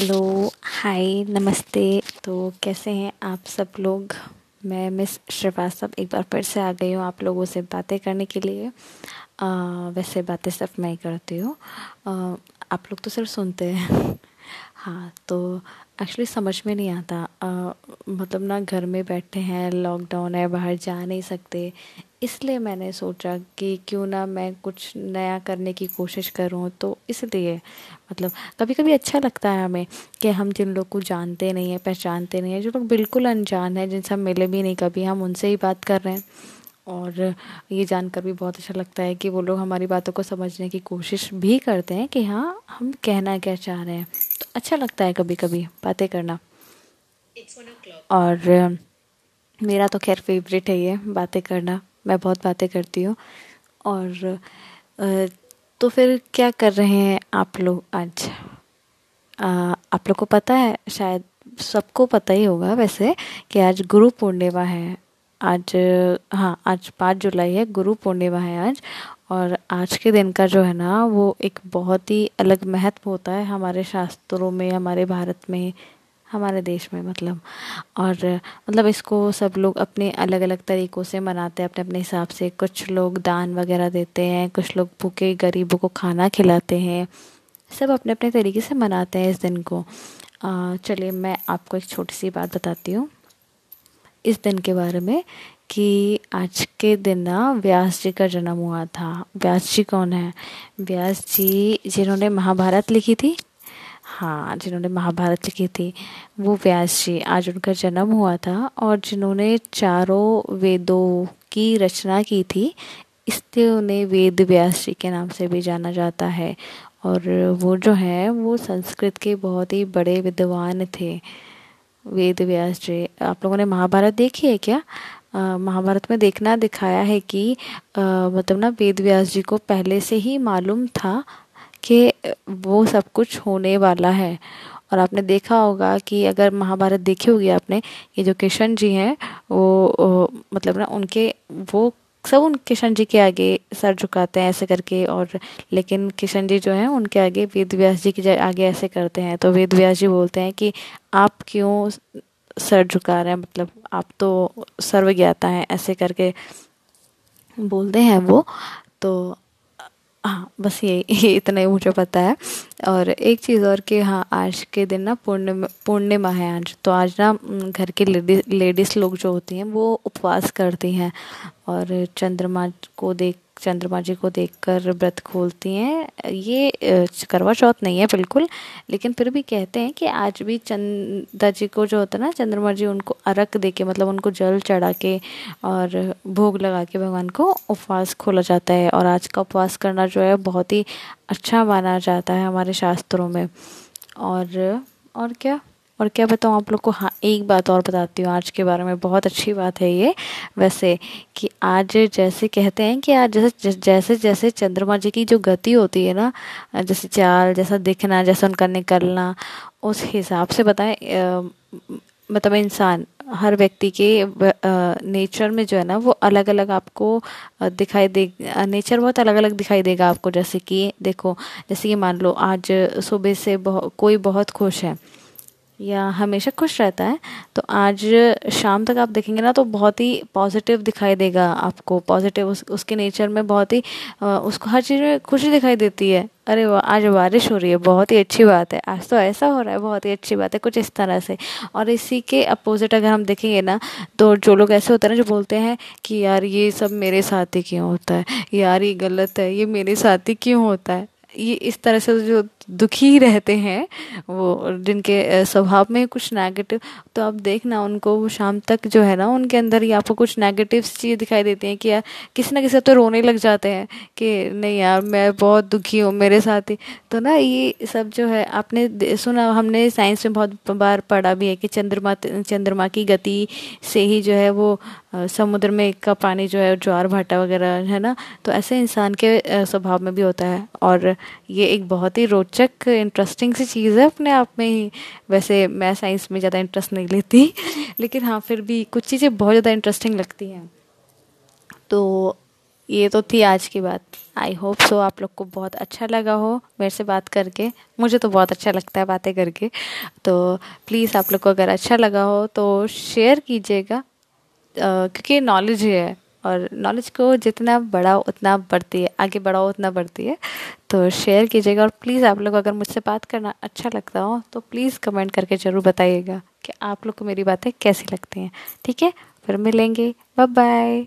Hello hi नमस्ते। तो कैसे हैं आप सब लोग? मैं मिस श्रीवास्तव एक बार फिर से आ गई हूँ आप लोगों से बातें करने के लिए। आ, वैसे बातें सिर्फ़ मैं ही करती हूँ। आप लोग तो सिर्फ़ सुनते हैं। हाँ तो एक्चुअली समझ में नहीं आता। आ, मतलब ना घर में बैठे हैं लॉकडाउन है बाहर जा नहीं सकते। इसलिए मैंने सोचा कि क्यों ना मैं कुछ नया करने की कोशिश करूँ तो इसलिए मतलब कभी कभी अच्छा लगता है हमें कि हम जिन लोग को जानते नहीं हैं पहचानते नहीं हैं जो लोग बिल्कुल अनजान हैं जिनसे हम मिले भी नहीं कभी हम उनसे ही बात कर रहे हैं। और ये जानकर भी बहुत अच्छा लगता है कि वो लोग हमारी बातों को समझने की कोशिश भी करते हैं कि हाँ हम कहना क्या चाह रहे हैं। तो अच्छा लगता है कभी कभी बातें करना। और मेरा तो खैर फेवरेट है ये बातें करना। मैं बहुत बातें करती हूँ। और तो फिर क्या कर रहे हैं आप लोग आज? आप लोग को पता है, शायद सबको पता ही होगा वैसे कि आज गुरु पूर्णिमा है। आज हाँ आज पाँच जुलाई है, गुरु पूर्णिमा है आज। और आज के दिन का जो है ना, वो एक बहुत ही अलग महत्व होता है हमारे शास्त्रों में, हमारे भारत में। हमारे देश में मतलब। और मतलब इसको सब लोग अपने अलग अलग तरीक़ों से मनाते हैं अपने अपने हिसाब से। कुछ लोग दान वगैरह देते हैं, कुछ लोग भूखे, गरीबों को खाना खिलाते हैं। सब अपने अपने तरीके से मनाते हैं इस दिन को। चलिए, मैं आपको एक छोटी सी बात बताती हूँ। इस दिन के बारे में कि आज के दिन ना व्यास जी का जन्म हुआ था। व्यास जी कौन है? व्यास जी जिन्होंने महाभारत लिखी थी। हाँ जिन्होंने महाभारत लिखी थी वो व्यास जी आज उनका जन्म हुआ था और जिन्होंने चारों वेदों की रचना की थी इसलिए उन्हें वेद व्यास जी के नाम से भी जाना जाता है। और वो जो है वो संस्कृत के बहुत ही बड़े विद्वान थे। वेद व्यास जी आप लोगों ने महाभारत देखी है क्या? महाभारत में देखना दिखाया है कि आ, मतलब ना वेद व्यास जी को पहले से ही मालूम था कि वो सब कुछ होने वाला है। और आपने देखा होगा कि अगर महाभारत देखी होगी आपने ये जो किशन जी हैं वो, वो मतलब ना उनके वो सब उन किशन जी के आगे सर झुकाते हैं ऐसे करके और लेकिन किशन जी जो हैं उनके आगे वेद व्यास जी के आगे ऐसे करते हैं। तो वेद व्यास जी बोलते हैं कि आप क्यों सर झुका रहे हैं? मतलब आप तो सर्वज्ञाता हैं ऐसे करके बोलते हैं वो। तो हाँ बस ये ये इतना ही मुझे पता है। और एक चीज़ और कि हाँ आज के दिन ना पूर्णिमा पूर्णिमा है आज। तो आज ना घर के लेडीज़ लेडीज़ लोग जो होती हैं, वो उपवास करती हैं। और चंद्रमा को देख, चंद्रमा जी को देखकर व्रत खोलती हैं। ये करवा चौथ नहीं है बिल्कुल, लेकिन फिर भी कहते हैं कि आज भी चंदा जी को जो होता है ना, चंद्रमा जी उनको अरक दे के मतलब उनको जल चढ़ा के और भोग लगा के भगवान को उपवास खोला जाता है। और आज का उपवास करना जो है, बहुत ही अच्छा माना जाता है हमारे शास्त्रों में। और और क्या? और क्या बताऊँ, आप लोग को हाँ एक बात और बताती हूँ। आज के बारे में बहुत अच्छी बात है ये। वैसे कि आज जैसे कहते हैं कि आज जैसे जैसे जैसे चंद्रमा जी की जो गति होती है ना, जैसे चाल, जैसा दिखना, जैसा उनका निकलना, उस हिसाब से बताएँ मतलब इंसान, हर व्यक्ति के नेचर में जो है ना, वो अलग अलग आपको दिखाई दे नेचर बहुत अलग अलग दिखाई देगा आपको। जैसे कि, देखो, जैसे कि मान लो, आज सुबह से बहुत कोई बहुत खुश है या हमेशा खुश रहता है। तो आज शाम तक आप देखेंगे ना तो बहुत ही पॉजिटिव दिखाई देगा आपको। पॉजिटिव उस, उसके नेचर में बहुत ही उसको हर चीज़ में खुशी दिखाई देती है। अरे वाह आज बारिश हो रही है बहुत ही अच्छी बात है। आज तो ऐसा हो रहा है बहुत ही अच्छी बात है कुछ इस तरह से। और इसी के अपोजिट अगर हम देखेंगे ना तो जो लोग ऐसे होते हैं ना जो बोलते हैं कि यार ये सब मेरे साथ ही क्यों होता है? यार ये गलत है ये मेरे साथ ही क्यों होता है? ये इस तरह से जो दुखी रहते हैं, वो जिनके स्वभाव में कुछ नेगेटिव तो आप देखना उनको, वो शाम तक जो है ना, उनके अंदर ही आपको कुछ नेगेटिव चीज़ दिखाई देती हैं कि यार, किसी ना किसी तो रोने लग जाते हैं कि नहीं यार, मैं बहुत दुखी हूँ मेरे साथ ही। तो ना ये सब जो है, आपने सुना, हमने साइंस में बहुत बार पढ़ा भी है कि चंद्रमा चंद्रमा की गति से ही जो है वो समुद्र में का पानी जो है, ज्वार भाटा वगैरह है ना? तो ऐसे इंसान के स्वभाव में भी होता है। और ये एक बहुत ही रोचक इंटरेस्टिंग सी चीज़ है अपने आप में ही। वैसे मैं साइंस में ज़्यादा इंटरेस्ट नहीं लेती, लेकिन हाँ फिर भी कुछ चीज़ें बहुत ज़्यादा इंटरेस्टिंग लगती हैं। तो ये तो थी आज की बात। आई होप सो आप लोग को बहुत अच्छा लगा हो मेरे से बात करके। मुझे तो बहुत अच्छा लगता है बातें करके। तो प्लीज़ आप लोग को अगर अच्छा लगा हो तो शेयर कीजिएगा। क्योंकि नॉलेज ही है और नॉलेज को जितना बढ़ाओ उतना बढ़ती है, आगे बढ़ाओ उतना बढ़ती है। तो शेयर कीजिएगा और प्लीज़ आप लोग अगर मुझसे बात करना अच्छा लगता हो तो प्लीज़ कमेंट करके ज़रूर बताइएगा कि आप लोग को मेरी बातें कैसी लगती हैं। ठीक है? फिर मिलेंगे। Bye bye